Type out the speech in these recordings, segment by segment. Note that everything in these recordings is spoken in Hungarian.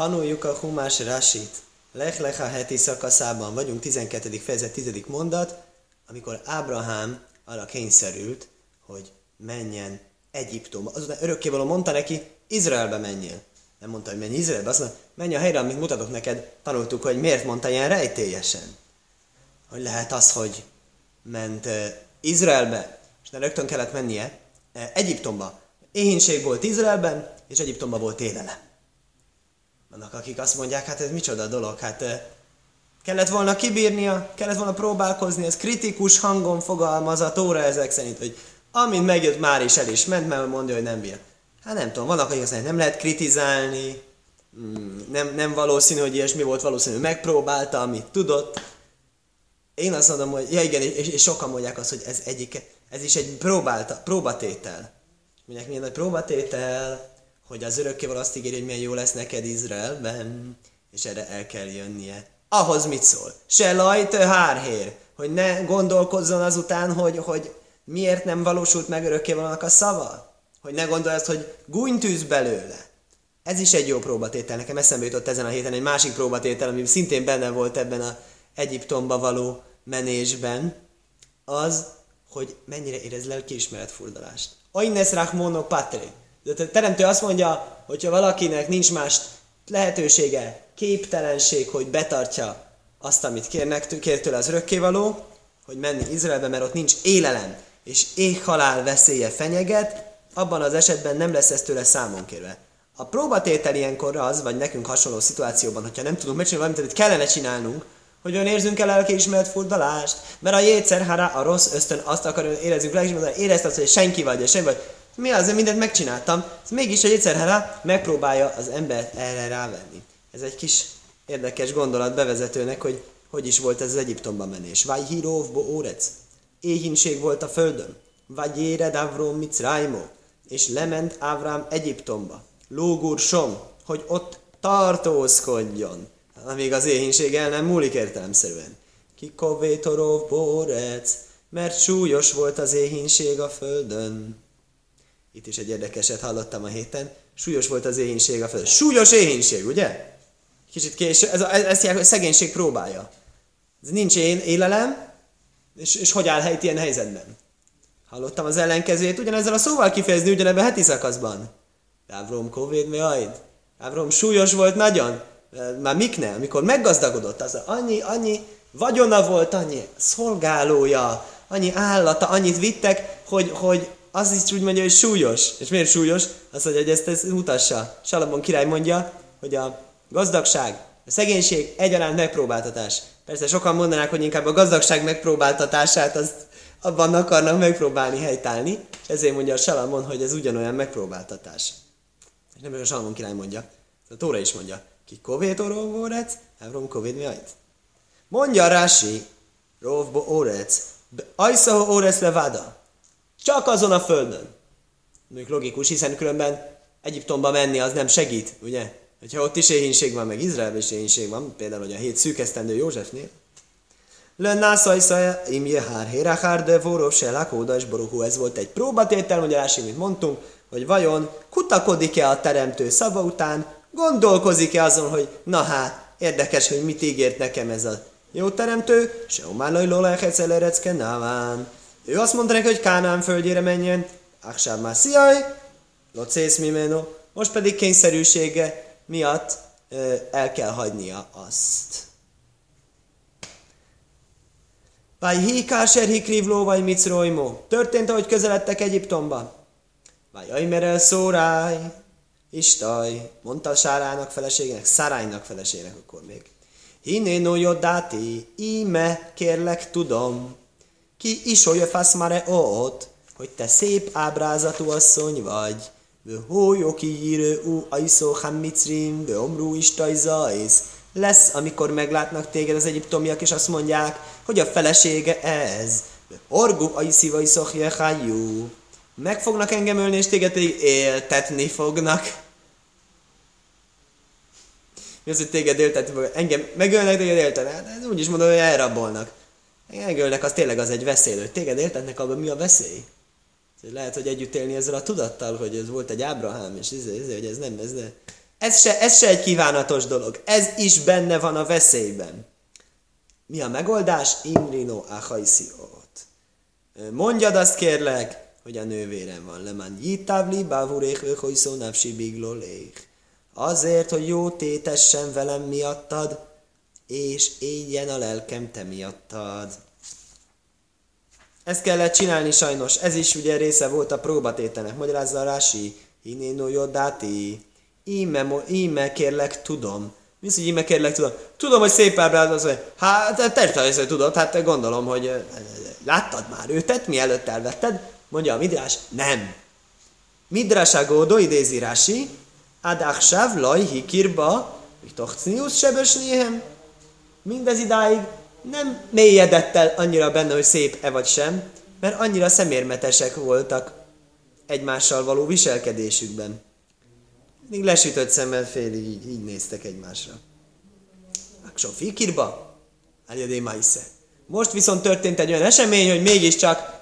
Tanuljuk a Humás Rasit. Lech Lecha heti szakaszában vagyunk, 12. fejezet, 10. mondat, amikor Ábrahám arra kényszerült, hogy menjen Egyiptomba. Azután örökkévaló mondta neki, Izraelbe menjél. Nem mondta, hogy menj Izraelbe, azt mondta, menj a helyre, amit mutatok neked. Tanultuk, hogy miért mondta ilyen rejtélyesen. Hogy lehet az, hogy ment Izraelbe, és ne rögtön kellett mennie Egyiptomba. Éhínség volt Izraelben, és Egyiptomban volt élelem. Vannak, akik azt mondják, hát ez micsoda dolog, hát uh, kellett volna kibírnia, kellett volna próbálkozni, ez kritikus hangon fogalmaz a ezek szerint, hogy amint megjött, már is el is ment, mert mondja, hogy nem bír. Hát nem tudom, vannak, akik azt mondják, nem lehet kritizálni, mm, nem, nem valószínű, hogy ilyesmi volt, valószínű, megpróbálta, amit tudott. Én azt mondom, hogy ja igen, és, és sokan mondják azt, hogy ez egyik, ez is egy próbálta, próbatétel. Mondják, milyen nagy próbatétel, hogy az örökkéval azt ígéri, hogy milyen jó lesz neked Izraelben, és erre el kell jönnie. Ahhoz mit szól? Se lajt, hárhér, hogy ne gondolkozzon azután, hogy, hogy miért nem valósult meg örökkévalónak a szava? Hogy ne gondolj azt, hogy gúnytűz belőle. Ez is egy jó próbatétel. Nekem eszembe jutott ezen a héten egy másik próbatétel, ami szintén benne volt ebben a Egyiptomba való menésben, az, hogy mennyire érez lelkiismeret furdalást. Oines rachmono patre. A teremtő azt mondja, hogyha valakinek nincs más lehetősége, képtelenség, hogy betartja azt, amit kérnek, kér tőle az örökkévaló, hogy menni Izraelbe, mert ott nincs élelem, és éhhalál veszélye fenyeget, abban az esetben nem lesz ez tőle számon kérve. A próbatétel ilyenkor az, vagy nekünk hasonló szituációban, hogyha nem tudunk megcsinálni valamit, amit kellene csinálnunk, hogy olyan érzünk el lelkiismeret furdalást, mert a jétszer, a rossz ösztön azt akar, hogy érezzük lelkiismeret, érezd azt, hogy senki vagy, és senki vagy. Mi az, mindent megcsináltam. Ez mégis a jétszer, megpróbálja az embert erre rávenni. Ez egy kis érdekes gondolat bevezetőnek, hogy hogy is volt ez az Egyiptomban menés. Vaj híróvbo órec. Éhínség volt a földön. Vagy éred Avrom Micrájmo. És lement Ávram Egyiptomba. Lógur som, hogy ott tartózkodjon. Amíg az éhínség el nem múlik értelemszerűen. Kikovétorov bórec, mert súlyos volt az éhínség a földön. Itt is egy érdekeset hallottam a héten. Súlyos volt az éhínség a földön. Súlyos éhínség, ugye? Kicsit késő, ez, a, ezt a szegénység próbálja. Ez nincs én élelem, és, és hogy áll helyt ilyen helyzetben? Hallottam az ellenkezőjét ugyanezzel a szóval kifejezni ugyanebben a heti szakaszban. Ávrom Covid mi ajd? Ávrom súlyos volt nagyon. Már mikne, amikor meggazdagodott, az annyi, annyi vagyona volt, annyi szolgálója, annyi állata, annyit vittek, hogy, hogy az is úgy mondja, hogy súlyos. És miért súlyos? Az, hogy ezt, ezt mutassa. Salamon király mondja, hogy a gazdagság, a szegénység egyaránt megpróbáltatás. Persze sokan mondanák, hogy inkább a gazdagság megpróbáltatását azt abban akarnak megpróbálni helytállni, ezért mondja a Salamon, hogy ez ugyanolyan megpróbáltatás. És nem a Salamon király mondja, a Tóra is mondja, ki kovét orvórec, Evrom kovét mi ajt. Mondja Rási, rovbo órec, ajszaho órec levada, csak azon a földön. Mondjuk logikus, hiszen különben Egyiptomba menni az nem segít, ugye? Hogyha ott is éhínség van, meg Izraelben is éhínség van, például, hogy a hét szűkesztendő Józsefnél, Lenná szajszaja, im jehár hérachár, de vorov se lakóda és boruhú. Ez volt egy próbatétel, magyarási, mint mondtunk, hogy vajon kutakodik-e a teremtő szava után, gondolkozik-e azon, hogy na hát, érdekes, hogy mit ígért nekem ez a jó teremtő, se ománai lolajhecelecke náván. Ő azt mondta neki, hogy Kánán földjére menjen, Aksáv már sziaj, locész mimeno, most pedig kényszerűsége miatt ö, el kell hagynia azt. Vagy híkáser hikrivló, vagy microjmó. Történt, ahogy közeledtek Egyiptomba. Vagy ajmerel szóráj, istaj, mondta Sárának feleségének, Szárájnak feleségének akkor még. Hiné no jodáti, íme, kérlek, tudom. Ki is fasz már ott, hogy te szép ábrázatú asszony vagy. Hó, ki írő, ú, ajszó, hamicrim, omrú, istaj, zajsz lesz, amikor meglátnak téged az egyiptomiak, és azt mondják, hogy a felesége ez. Orgu ajszívai szokjehájú. Meg fognak engem ölni, és téged pedig éltetni fognak. Mi az, hogy téged éltetni fognak? Engem megölnek, téged éltetni? Hát ez úgy is mondom, hogy elrabolnak. Megölnek, az tényleg az egy veszély, hogy téged éltetnek, abban mi a veszély? Lehet, hogy együtt élni ezzel a tudattal, hogy ez volt egy Ábrahám, és ez, ez, hogy ez nem, ez ne, Ez se, ez se egy kívánatos dolog. Ez is benne van a veszélyben. Mi a megoldás? Imrino achaisiot. Mondjad azt kérlek, hogy a nővérem van. Lemán jitávli, bávurék, ökoiszó, nafsi, biglolék. Azért, hogy jó tétessen velem miattad, és éljen a lelkem te miattad. Ezt kellett csinálni sajnos. Ez is ugye része volt a próbatétenek. Magyarázza a Rási. Hinéno jodáti. Íme, íme kérlek tudom. Mi az, hogy íme kérlek tudom? Tudom, hogy szép ábráz az, hogy hát természetesen tudod, hát gondolom, hogy láttad már őtet, mielőtt elvetted? Mondja a Midrás, nem. Midrás gódó idézi Rási, Adachsav laj hikirba, tochcnius sebesnéhem. Mindez idáig nem mélyedett el annyira benne, hogy szép-e vagy sem, mert annyira szemérmetesek voltak egymással való viselkedésükben. Még lesütött szemmel félig így, így néztek egymásra. Sofi kirba, Aljadé Maise. Most viszont történt egy olyan esemény, hogy mégiscsak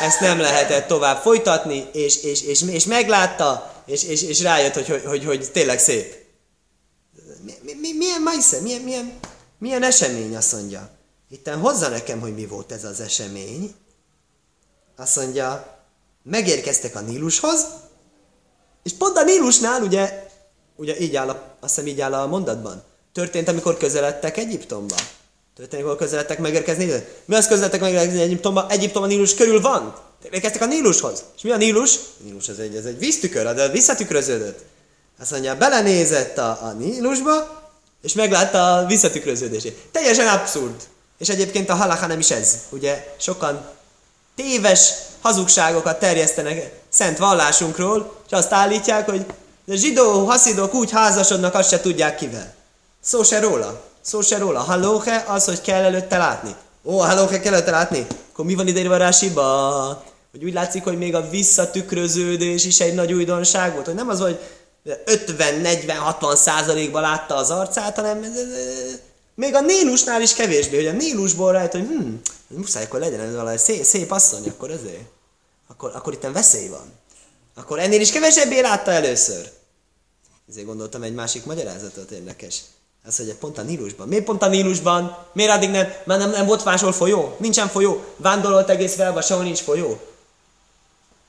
ezt nem lehetett tovább folytatni, és, és, és, és meglátta, és, és, és rájött, hogy, hogy, hogy, hogy tényleg szép. Mi, mi, milyen Maise, milyen, milyen, milyen esemény, azt mondja. Itten hozza nekem, hogy mi volt ez az esemény. Azt mondja, megérkeztek a Nílushoz, és pont a Nílusnál, ugye, ugye így áll a, azt hiszem így áll a mondatban, történt, amikor közeledtek Egyiptomba. Történt, amikor közeledtek megérkezni. Mi az közeledtek megérkezni Egyiptomba? Egyiptom a Nílus körül van. Érkeztek a Nílushoz. És mi a Nílus? A Nílus ez egy, ez egy víztükör, de visszatükröződött. Azt mondja, belenézett a, a Nílusba, és meglátta a visszatükröződését. Teljesen abszurd. És egyébként a halaká nem is ez. Ugye sokan téves hazugságokat terjesztenek szent vallásunkról, és azt állítják, hogy a zsidó haszidok úgy házasodnak, azt se tudják kivel. Szó se róla. Szó se róla. Hallóhe az, hogy kell előtte látni. Ó, hallóhe kell előtte látni? Akkor mi van ide a rásiba? Hogy úgy látszik, hogy még a visszatükröződés is egy nagy újdonság volt. Hogy nem az, hogy 50-40-60 százalékban látta az arcát, hanem még a Nílusnál is kevésbé, hogy a Nílusból rájött, hogy hm, muszáj akkor legyen ez valami szép, szép asszony, akkor ezért. Akkor, akkor itt veszély van. Akkor ennél is kevesebbé látta először. Ezért gondoltam egy másik magyarázatot érdekes. Ez, hogy pont a Nílusban. Miért pont a Nílusban? Miért addig nem? Már nem, nem volt máshol folyó? Nincsen folyó. Vándorolt egész fel, sehol nincs folyó.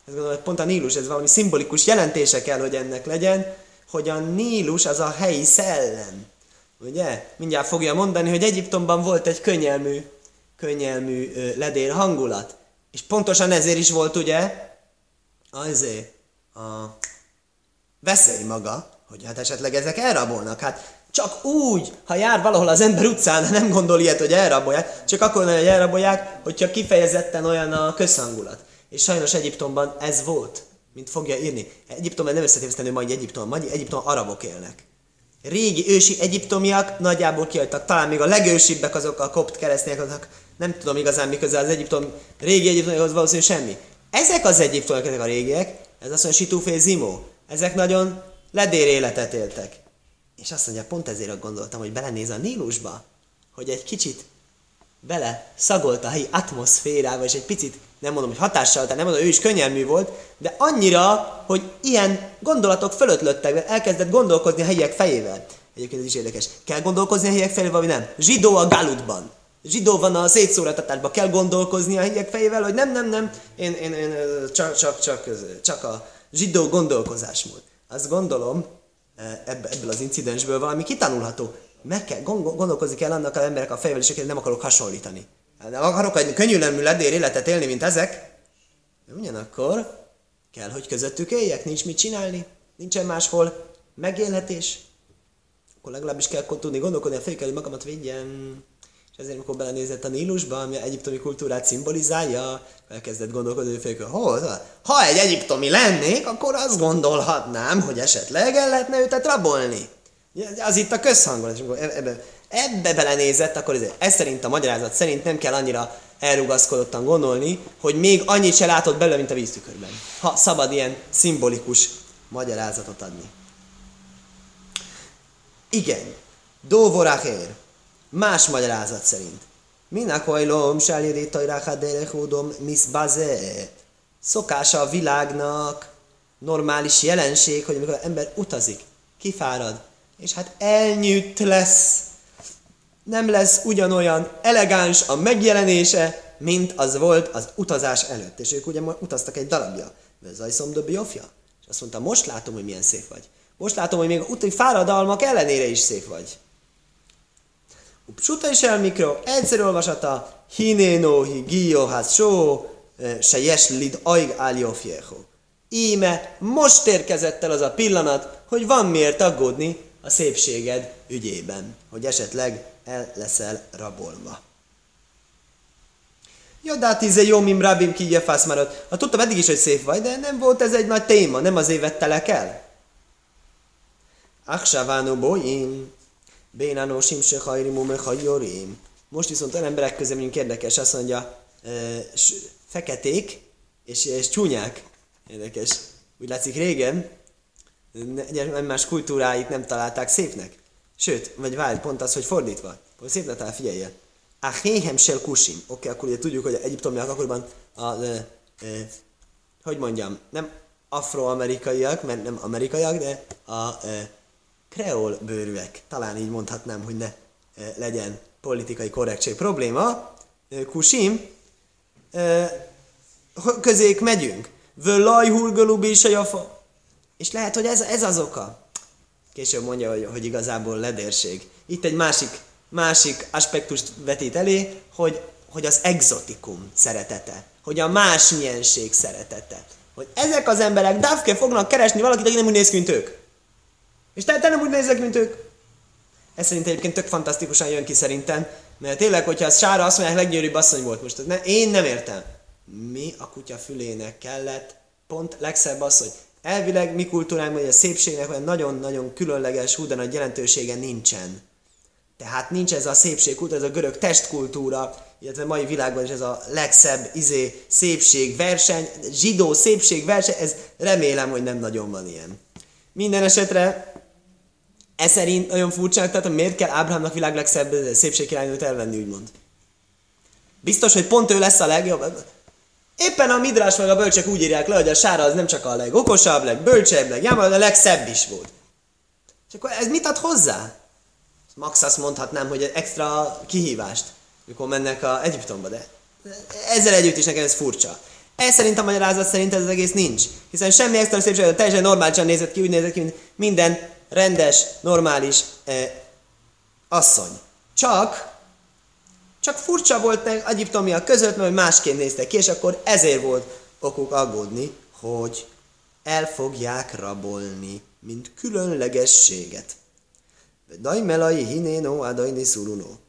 Ez gondolom, pont a Nílus, ez valami szimbolikus jelentése kell, hogy ennek legyen, hogy a Nílus az a helyi szellem. Ugye? Mindjárt fogja mondani, hogy Egyiptomban volt egy könnyelmű, könnyelmű ledér hangulat. És pontosan ezért is volt ugye azért a veszély maga, hogy hát esetleg ezek elrabolnak. Hát csak úgy, ha jár valahol az ember utcán, nem gondol ilyet, hogy elrabolják, csak akkor nem, hogy elrabolják, hogyha kifejezetten olyan a közhangulat. És sajnos Egyiptomban ez volt, mint fogja írni. Egyiptomban nem összetéveszteni majd Egyiptom, majd Egyiptom arabok élnek. Régi ősi egyiptomiak nagyjából kiadtak, talán még a legősibbek azok a kopt keresztények, azok nem tudom igazán mi közel az Egyiptom, régi Egyiptomiakhoz valószínűleg semmi. Ezek az egyiptomiak, ezek a régiek, ez azt mondja, Situfé Zimó, ezek nagyon ledér életet éltek. És azt mondja, pont ezért gondoltam, hogy belenéz a Nílusba, hogy egy kicsit bele szagolt a helyi atmoszférába, és egy picit, nem mondom, hogy hatással, tehát nem mondom, ő is könnyelmű volt, de annyira, hogy ilyen gondolatok fölött löttek, elkezdett gondolkozni a helyiek fejével. Egyébként ez is érdekes. Kell gondolkozni a helyiek fejével, vagy nem? Zsidó a galutban. Zsidó van a szétszóratatásban. Kell gondolkozni a helyiek fejével, hogy nem, nem, nem, én, én, én csak, csak, csak, csak a zsidó gondolkozásmód. Azt gondolom, ebből az incidensből valami kitanulható meg kell, gondolkozni kell annak az emberek a fejével, és nem akarok hasonlítani. Hát nem akarok egy könnyű nemű ledér életet élni, mint ezek, de ugyanakkor kell, hogy közöttük éljek, nincs mit csinálni, nincsen máshol megélhetés. Akkor legalábbis kell tudni gondolkodni, a fél kell, hogy magamat védjem. És ezért, amikor belenézett a Nílusba, ami a egyiptomi kultúrát szimbolizálja, elkezdett gondolkodni, hogy hogy ha egy egyiptomi lennék, akkor azt gondolhatnám, hogy esetleg el lehetne őtet rabolni. Az itt a közhangolat, és amikor ebbe, belenézett, akkor ez, ez szerint a magyarázat szerint nem kell annyira elrugaszkodottan gondolni, hogy még annyit se látott belőle, mint a víztükörben. Ha szabad ilyen szimbolikus magyarázatot adni. Igen. Dóvoráhér. Más magyarázat szerint. Minek hajlom, sáljéri tajráha derechódom, miszbaze. Szokása a világnak, normális jelenség, hogy amikor az ember utazik, kifárad, és hát elnyűtt lesz. Nem lesz ugyanolyan elegáns a megjelenése, mint az volt az utazás előtt. És ők ugye utaztak egy darabja. Zajszom de biofja. És azt mondta, most látom, hogy milyen szép vagy. Most látom, hogy még a utai fáradalmak ellenére is szép vagy. Upsuta is el mikro, egyszerű olvasata, hinéno, hi gio, hát só, eh, se jes lid aig áljofjeho. Íme most érkezett el az a pillanat, hogy van miért aggódni a szépséged ügyében, hogy esetleg el leszel rabolva. Hát íze jó, mim rabim ki maradt. Hát tudtam eddig is, hogy szép vagy, de nem volt ez egy nagy téma, nem azért vettelek el. Aksavánó boim, bénánó simse hajrimu me hajorim. Most viszont olyan emberek közé érdekes, azt mondja, feketék és, és csúnyák. Érdekes. Úgy látszik régen, más kultúráit nem találták szépnek. Sőt, vagy várj, pont az, hogy fordítva. Szép talál, figyelje. A héhem sel kusim. Oké, okay, akkor ugye tudjuk, hogy egyiptomiak akkoriban a, a, a, a, hogy mondjam, nem afroamerikaiak, mert nem amerikaiak, de a, a kreol bőrűek. Talán így mondhatnám, hogy ne legyen politikai korrektség probléma. Kusim, közék megyünk. Völaj jafa. És lehet, hogy ez, ez az oka. Később mondja, hogy, hogy igazából ledérség. Itt egy másik, másik aspektust vetít elé, hogy, hogy az exotikum szeretete. Hogy a másmienség szeretete. Hogy ezek az emberek dávke fognak keresni valakit, aki nem úgy néz ki, mint ők. És te, te nem úgy nézek, mint ők. Ez szerint egyébként tök fantasztikusan jön ki szerintem, mert tényleg, hogyha az Sára azt mondják, leggyőribb asszony volt most. Ne, én nem értem. Mi a kutya fülének kellett? Pont legszebb hogy elvileg mi kultúránkban, hogy a szépségnek olyan nagyon-nagyon különleges, hú, nagy jelentősége nincsen. Tehát nincs ez a szépségkultúra, ez a görög testkultúra, illetve mai világban is ez a legszebb izé, szépségverseny, zsidó szépségverseny, ez remélem, hogy nem nagyon van ilyen. Minden esetre ez szerint nagyon furcsa, tehát miért kell Ábrahámnak világ legszebb szépségkirálynőt elvenni, úgymond. Biztos, hogy pont ő lesz a legjobb. Éppen a midrás meg a bölcsek úgy írják le, hogy a sára az nem csak a legokosabb, legbölcsebb, legjámabb, de a legszebb is volt. És akkor ez mit ad hozzá? Max azt mondhatnám, hogy extra kihívást, mikor mennek a Egyiptomba, de ezzel együtt is nekem ez furcsa. Ez szerint a magyarázat szerint ez az egész nincs. Hiszen semmi extra szépség, teljesen normálisan nézett ki, úgy nézett ki, mint minden rendes, normális eh, asszony. Csak, csak furcsa volt meg egyiptomiak között, mert másként néztek ki, és akkor ezért volt okuk aggódni, hogy el fogják rabolni, mint különlegességet. Daj melai hinéno adajni szurunó.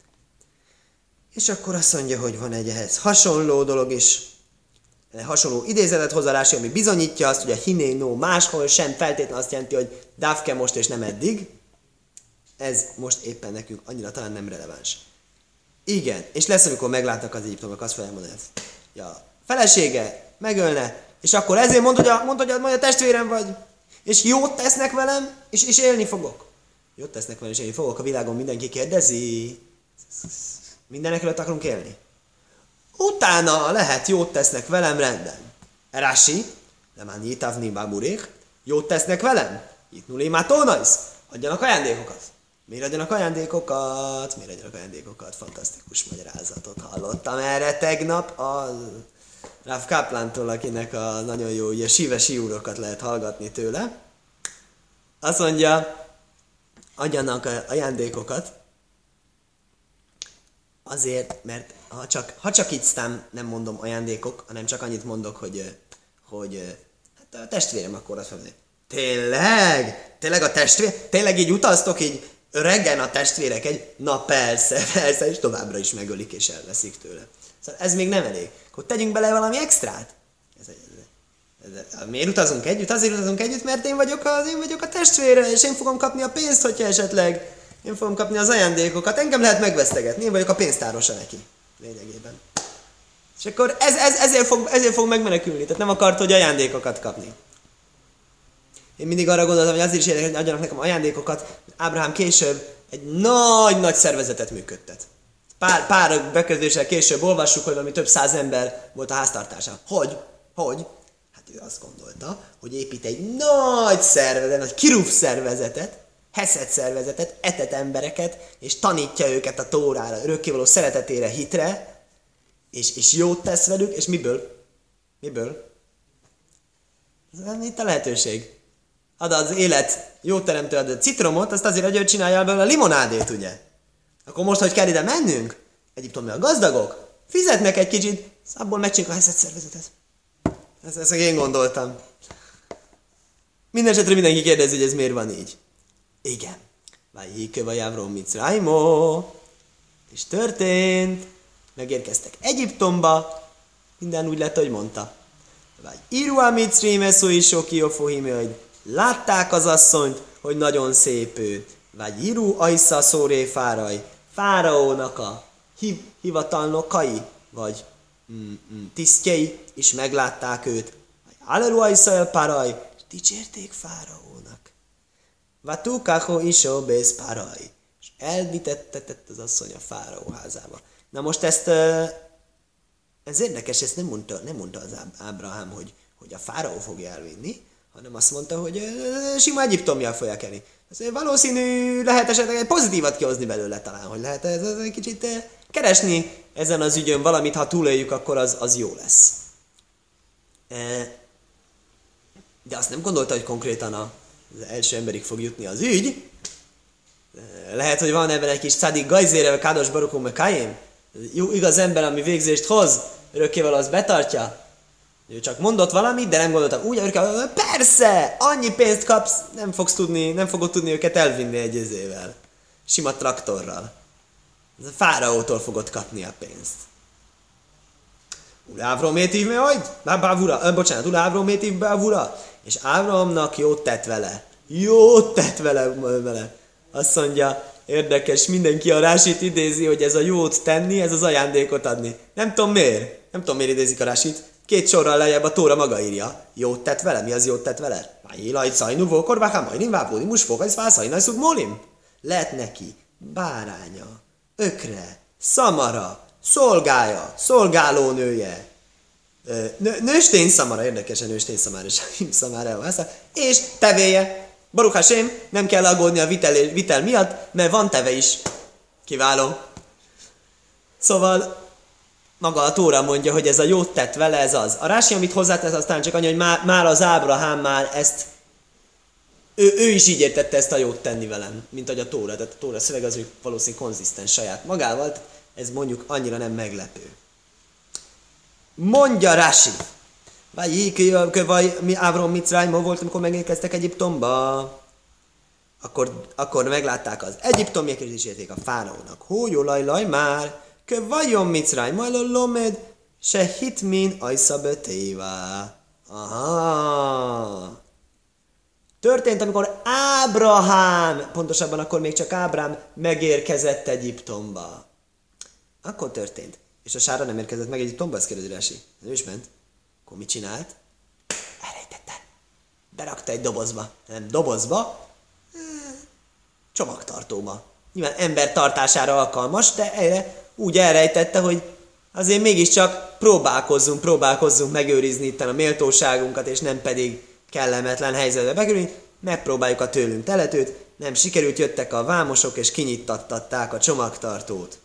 És akkor azt mondja, hogy van egy ehhez hasonló dolog is, hasonló idézetet hoz a Rási, ami bizonyítja azt, hogy a hinénó máshol sem feltétlenül azt jelenti, hogy dávke most és nem eddig. Ez most éppen nekünk annyira talán nem releváns. Igen, és lesz, amikor meglátnak az egyiptomok, azt fogják mondani, ja, felesége megölne, és akkor ezért mond, hogy a, mond, hogy a, hogy a testvérem vagy, és jót tesznek velem, és, és élni fogok. Jót tesznek velem, és élni fogok, a világon mindenki kérdezi. Mindenek előtt akarunk élni. Utána lehet, jót tesznek velem, rendben. Rási, nem már nyitavni baburék, jót tesznek velem? Itt nulé mátónajsz, adjanak ajándékokat. Miért adjanak ajándékokat? Miért adjanak ajándékokat? Fantasztikus magyarázatot hallottam erre tegnap a Rav Kaplántól, akinek a nagyon jó ugye, síves úrokat lehet hallgatni tőle. Azt mondja, adjanak ajándékokat, azért, mert ha csak, ha csak itt szám nem mondom ajándékok, hanem csak annyit mondok, hogy, hogy hát a testvérem akkor azt mondja, tényleg? Tényleg a testvér? Tényleg így utaztok így reggel a testvérek egy, na persze, persze, és továbbra is megölik és elveszik tőle. Szóval ez még nem elég. Akkor tegyünk bele valami extrát. Ez, ez, ez, miért utazunk együtt? Azért utazunk együtt, mert én vagyok, az, én vagyok a testvére, és én fogom kapni a pénzt, hogyha esetleg én fogom kapni az ajándékokat. Engem lehet megvesztegetni, én vagyok a pénztárosa neki lényegében. És akkor ez, ez, ezért, fog, ezért fog megmenekülni, tehát nem akart, hogy ajándékokat kapni. Én mindig arra gondoltam, hogy azért is érdekel, hogy adjanak nekem ajándékokat. Ábrahám később egy nagy-nagy szervezetet működtet. Pár, pár bekezdéssel később olvassuk, hogy valami több száz ember volt a háztartása. Hogy? Hogy? Hát azt gondolta, hogy épít egy nagy szervezet, nagy kirúf szervezetet, heszet szervezetet, etet embereket, és tanítja őket a tórára, örökkévaló szeretetére, hitre, és, és jót tesz velük, és miből? Miből? Itt a lehetőség. Ad az élet jó teremtő ad a citromot, azt azért, hogy csinálja belőle a limonádét, ugye? Akkor most, hogy kell ide mennünk, Egyiptomi a gazdagok, fizetnek egy kicsit, abból megcsináljuk a heszet szervezetet. Ezt, ezt én gondoltam. Mindenesetre mindenki kérdezi, hogy ez miért van így. Igen. Vajhike vajávrom Mitzraymo. És történt. Megérkeztek Egyiptomba. Minden úgy lett, hogy mondta. Vagy Irua Mitzrime is soki hogy látták az asszonyt, hogy nagyon szép ő. Vagy Iru Aisza Szóré Fáraj, Fáraónak a hiv, hivatalnokai, vagy mm, mm, tisztjei is meglátták őt. Aleluja Iszrael Paraj, és dicsérték Fáraónak. Vatukaho isó bész Paraj, és elvitettetett az asszony a Fáraó házába. Na most ezt, ez érdekes, ezt nem mondta, nem mondta az Ábrahám, hogy, hogy a Fáraó fogja elvinni, hanem azt mondta, hogy sima Egyiptomjal fogják elni. Ez valószínű, lehet esetleg egy pozitívat kihozni belőle talán, hogy lehet ez, ez egy kicsit keresni ezen az ügyön valamit, ha túléljük, akkor az, az jó lesz. De azt nem gondolta, hogy konkrétan az első emberig fog jutni az ügy. Lehet, hogy van ebben egy kis szadik gajzére, vagy kádos barukum, meg. Jó, igaz ember, ami végzést hoz, örökkéval az betartja. Ő csak mondott valamit, de nem gondolta úgy, hogy persze, annyi pénzt kapsz, nem fogsz tudni, nem fogod tudni őket elvinni egy ezével. Sima traktorral. Ez a fáraótól fogod kapni a pénzt. Ulávrom étív me hajt? Bávura, bocsánat, Ulávrom étív bávura. És Ábrahamnak jót tett vele. Jót tett vele, vele. Azt mondja, érdekes, mindenki a rásit idézi, hogy ez a jót tenni, ez az ajándékot adni. Nem tudom miért. Nem tudom miért idézik a rásit. Két sorral lejjebb a tóra maga írja. Jót tett vele? Mi az jót tett vele? Májilaj, szajnú, vókor, váká, majnim, vábódi, musfók, ez fászaj, szug, mólim. Lehet neki báránya, ökre, szamara, szolgája, szolgálónője, nő, nőstény szamara, érdekesen nőstény szamara, szamara, és tevéje. Baruch nem kell aggódni a vitel, vitel miatt, mert van teve is. Kiváló. Szóval maga a Tóra mondja, hogy ez a jót tett vele, ez az. A Rási, amit hozzátesz, aztán csak annyi, hogy már, már az Ábrahám már ezt, ő, ő is így értette ezt a jót tenni velem, mint ahogy a Tóra. Tehát a Tóra szöveg az ő valószínűleg konzisztens saját magával, ez mondjuk annyira nem meglepő. Mondja Rási, vagy vagy mi Ávron Mitzrájma volt, amikor megérkeztek Egyiptomba. Akkor, akkor meglátták az egyiptomiek, és is érték a fáraónak. Hó, laj, laj, már, Kö vajon Mitzráj, majd lomed, se hitmin ajsza betévá. Aha. Történt, amikor Ábrahám, pontosabban akkor még csak Ábrám megérkezett Egyiptomba. Akkor történt. És a sára nem érkezett meg Egyiptomba, ezt kérdezi Rási. Nem is ment. Akkor mit csinált? Elrejtette. Berakta egy dobozba. Nem dobozba, csomagtartóba. Nyilván ember tartására alkalmas, de erre úgy elrejtette, hogy azért mégiscsak próbálkozzunk, próbálkozzunk megőrizni itt a méltóságunkat, és nem pedig kellemetlen helyzetbe bekerülni, megpróbáljuk a tőlünk teletőt, nem sikerült, jöttek a vámosok, és kinyittattatták a csomagtartót.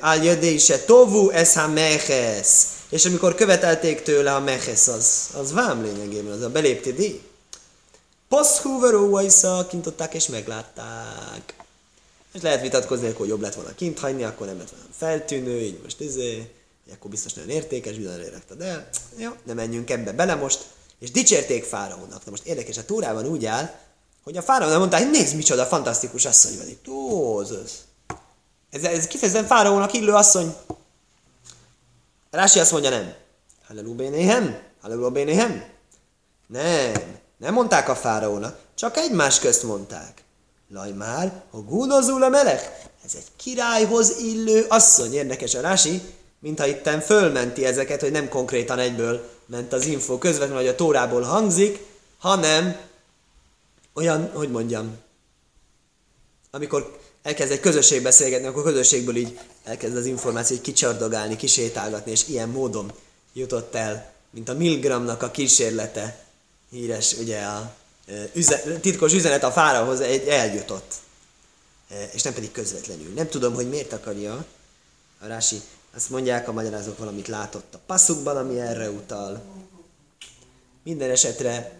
Áljödé se tovu ez ha mehes. És amikor követelték tőle a mehes, az, az vám lényegében, az a belépti díj. Poszhúveró kintották és meglátták. És lehet vitatkozni, hogy jobb lett volna kint hagyni, akkor nem lett volna feltűnő, így most izé, akkor biztos nagyon értékes, bizony érektad el. Jó, nem menjünk ebbe bele most. És dicsérték Fáraónak. Na most érdekes, a túrában úgy áll, hogy a Fáraónak mondta, hogy nézd micsoda fantasztikus asszony van itt. Ez, ez kifejezetten Fáraónak illő asszony. Rási azt mondja, nem. Hallelú bénéhem? Hallelú bénéhem? Nem. Nem mondták a Fáraónak, csak egymás közt mondták. Laj már, a gúnozul a melek. Ez egy királyhoz illő asszony. Érdekes a rási, mintha itten fölmenti ezeket, hogy nem konkrétan egyből ment az info közvetlenül, hogy a tórából hangzik, hanem olyan, hogy mondjam, amikor elkezd egy közösség beszélgetni, akkor közösségből így elkezd az információ kicsardogálni, kisétálgatni, és ilyen módon jutott el mint a Milgramnak a kísérlete, híres, ugye a üzen, titkos üzenet a fárahoz egy eljutott, és nem pedig közvetlenül. Nem tudom, hogy miért akarja a Rási. Azt mondják a magyarázók valamit látott a passzukban, ami erre utal. Minden esetre,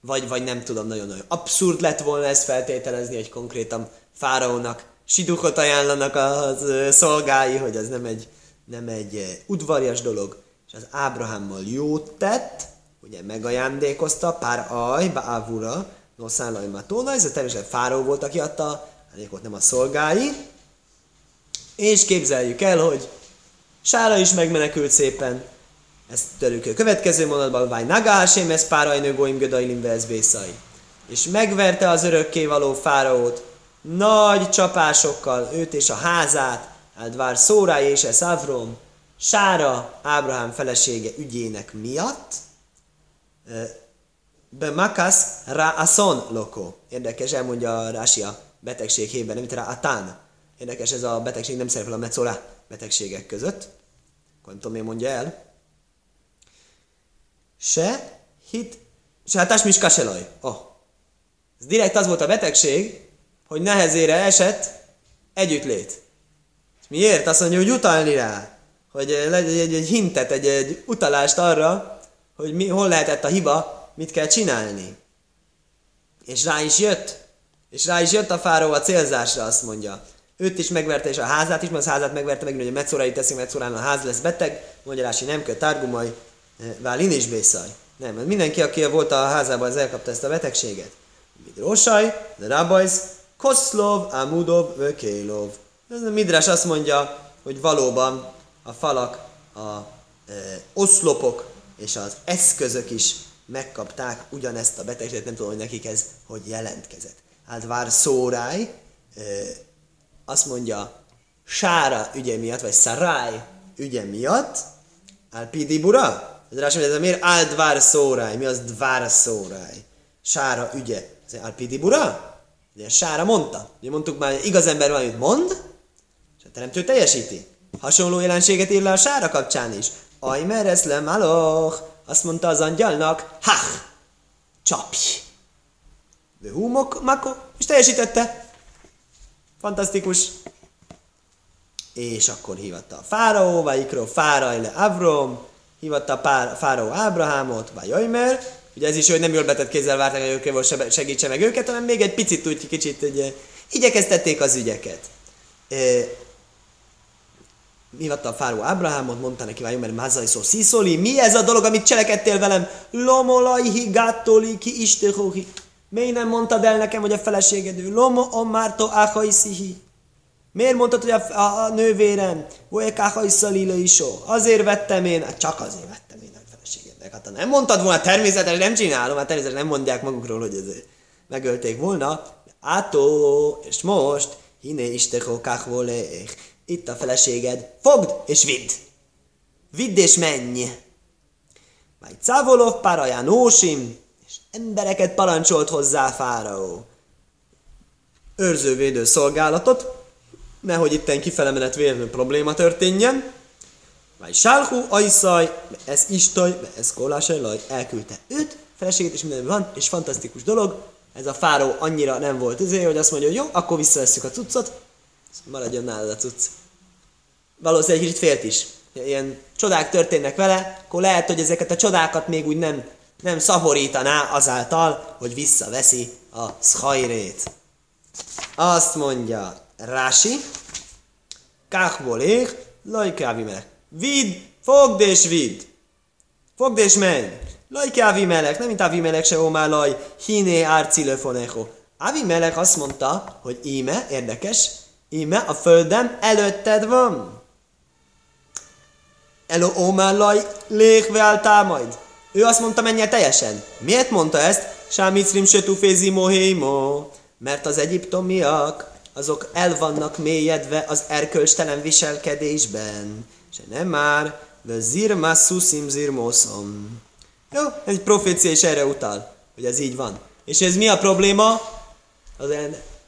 vagy, vagy nem tudom, nagyon-nagyon abszurd lett volna ezt feltételezni, hogy konkrétan fáraónak sidukot ajánlanak a szolgái, hogy az nem egy, nem egy udvarjas dolog, és az Ábrahámmal jót tett, ugye megajándékozta, pár aj, bávura, noszálaj matóna, ez a természetesen fáró volt, aki adta, ott nem a szolgái, és képzeljük el, hogy Sára is megmenekült szépen, ezt törjük a következő mondatban, vagy Nagásém, ez párajnő goim gödailim bészai. És megverte az örökkévaló fáraót nagy csapásokkal, őt és a házát, Eldvár Szóráj és ez Avrom, Sára, Ábrahám felesége ügyének miatt, be makas ra ason loko. Érdekes, elmondja a Rási a betegség hében, nem rá atán. Érdekes, ez a betegség nem szerepel a metzola betegségek között. Akkor nem tudom, miért mondja el. Se hit, se hát is kaselaj. Oh. Ez direkt az volt a betegség, hogy nehezére esett együttlét. És miért? Azt mondja, hogy utalni rá. Hogy legyen egy, egy hintet, egy, egy utalást arra, hogy mi, hol lehetett a hiba, mit kell csinálni. És rá is jött. És rá is jött a fáró a célzásra, azt mondja. Őt is megverte, és a házát is, mert az házát megverte, meg, hogy a metszórai teszik, metszórán a ház lesz beteg, magyarási nem kell tárgumaj, eh, válin is bészaj. Nem, mert mindenki, aki volt a házában, az elkapta ezt a betegséget. Midrosaj, de rabajsz, Koszlov, Amudov, Vökélov. Ez a Midrás azt mondja, hogy valóban a falak, a e, oszlopok és az eszközök is megkapták ugyanezt a betegséget, nem tudom, hogy nekik ez hogy jelentkezett. Hát vár szóráj, azt mondja, Sára ügye miatt, vagy Szaráj ügye miatt, Alpidibura, ez rá mondja, ez miért Áldvár szóráj, mi az dvár szóráj? Sára ügye, ez Alpidibura? Ugye Sára mondta. Ugye mondtuk már, hogy igaz ember valamit mond, és a teremtő teljesíti. Hasonló jelenséget ír le a Sára kapcsán is. Aj, meresz le, maloch! Azt mondta az angyalnak, hach! Csapj! De húmok, mako, és teljesítette. Fantasztikus. És akkor hívatta a fáraó, vagy ikro fáraj le Avrom, hívatta a fáraó Ábrahámot, vagy Ajmer, Ugye ez is, hogy nem jól betett kézzel várták, hogy ők segítse meg őket, hanem még egy picit úgy kicsit ugye, igyekeztették az ügyeket. E, mi vatta a fáró Ábrahámot, mondta neki, váljunk, mert mázai szó sziszoli, mi ez a dolog, amit cselekedtél velem? Lomolai gátoli ki istehohi. Miért nem mondtad el nekem, hogy a feleséged ő? Lomo omárto áhaiszihi. Miért mondtad, hogy a, a, a nővérem? Vojek áhaiszalila isó. Azért vettem én, hát csak azért vettem meg hát ha nem mondtad volna, természetesen nem csinálom, hát természetesen nem mondják magukról, hogy ez megölték volna. Átó, és most, hiné istechó kachvoléch. Itt a feleséged, fogd és vidd. Vidd és menj. Majd Cavolov paraján ósim, és embereket parancsolt hozzá fáraó. Őrzővédő szolgálatot, nehogy itten kifele menet vérnő probléma történjen, vagy Sálhú, Ajszaj, ez Istaj, ez Kolásajlaj, elküldte őt, feleségét is minden van, és fantasztikus dolog, ez a fáró annyira nem volt ezért, hogy azt mondja, hogy jó, akkor visszavesszük a cuccot, maradjon nálad a cucc. Valószínűleg egy kicsit félt is. Ilyen csodák történnek vele, akkor lehet, hogy ezeket a csodákat még úgy nem, nem szaporítaná azáltal, hogy visszaveszi a szhajrét. Azt mondja Rási, Káhbolék, Lajkávi meg. Vidd, fogd és vidd. Fogd és menj. Lajke Avimelek, nem mint Avimelek se omá laj, hiné árcilöfonecho. Avimelek azt mondta, hogy íme, érdekes, íme a földem előtted van. Elo omá laj, léhve majd. Ő azt mondta, menj el teljesen. Miért mondta ezt? Sámicrim se tufézi mohémo. Mert az egyiptomiak, azok el vannak mélyedve az erkölcstelen viselkedésben. Se nem már, zirma szuszim zirmoszom. Jó, egy profécia is erre utal, hogy ez így van. És ez mi a probléma? Az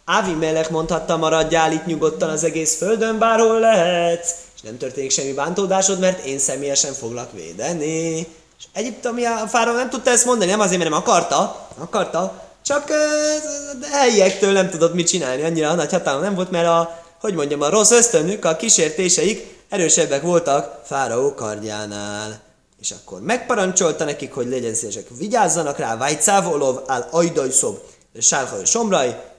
Ávi Melech mondhatta, maradjál itt nyugodtan az egész földön, bárhol lehet, és nem történik semmi bántódásod, mert én személyesen foglak védeni. És Egyiptomi a fáraó nem tudta ezt mondani, nem azért, mert nem akarta, akarta, csak uh, helyiektől nem tudott mit csinálni, annyira nagy hatalma nem volt, mert a, hogy mondjam, a rossz ösztönük, a kísértéseik erősebbek voltak fáraó kardjánál. És akkor megparancsolta nekik, hogy legyen szívesek, vigyázzanak rá, Vajcávolov, áll Ajdajszob, Sálhaj Somraj,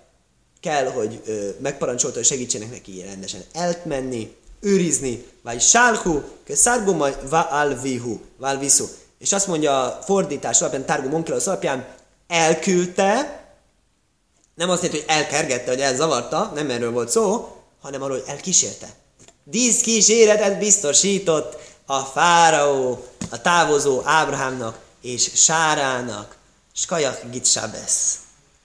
kell, hogy ö, megparancsolta, hogy segítsenek neki rendesen eltmenni, őrizni, vagy sálhu, ke szárgumaj va alvihu, valvisu. És azt mondja a fordítás alapján, Targum Onkelos alapján, elküldte, nem azt jelenti, hogy elkergette, hogy elzavarta, nem erről volt szó, hanem arról, hogy elkísérte. Díszkíséretet biztosított a fáraó, a távozó Ábrahámnak és Sárának. Skajak Gitsabesz.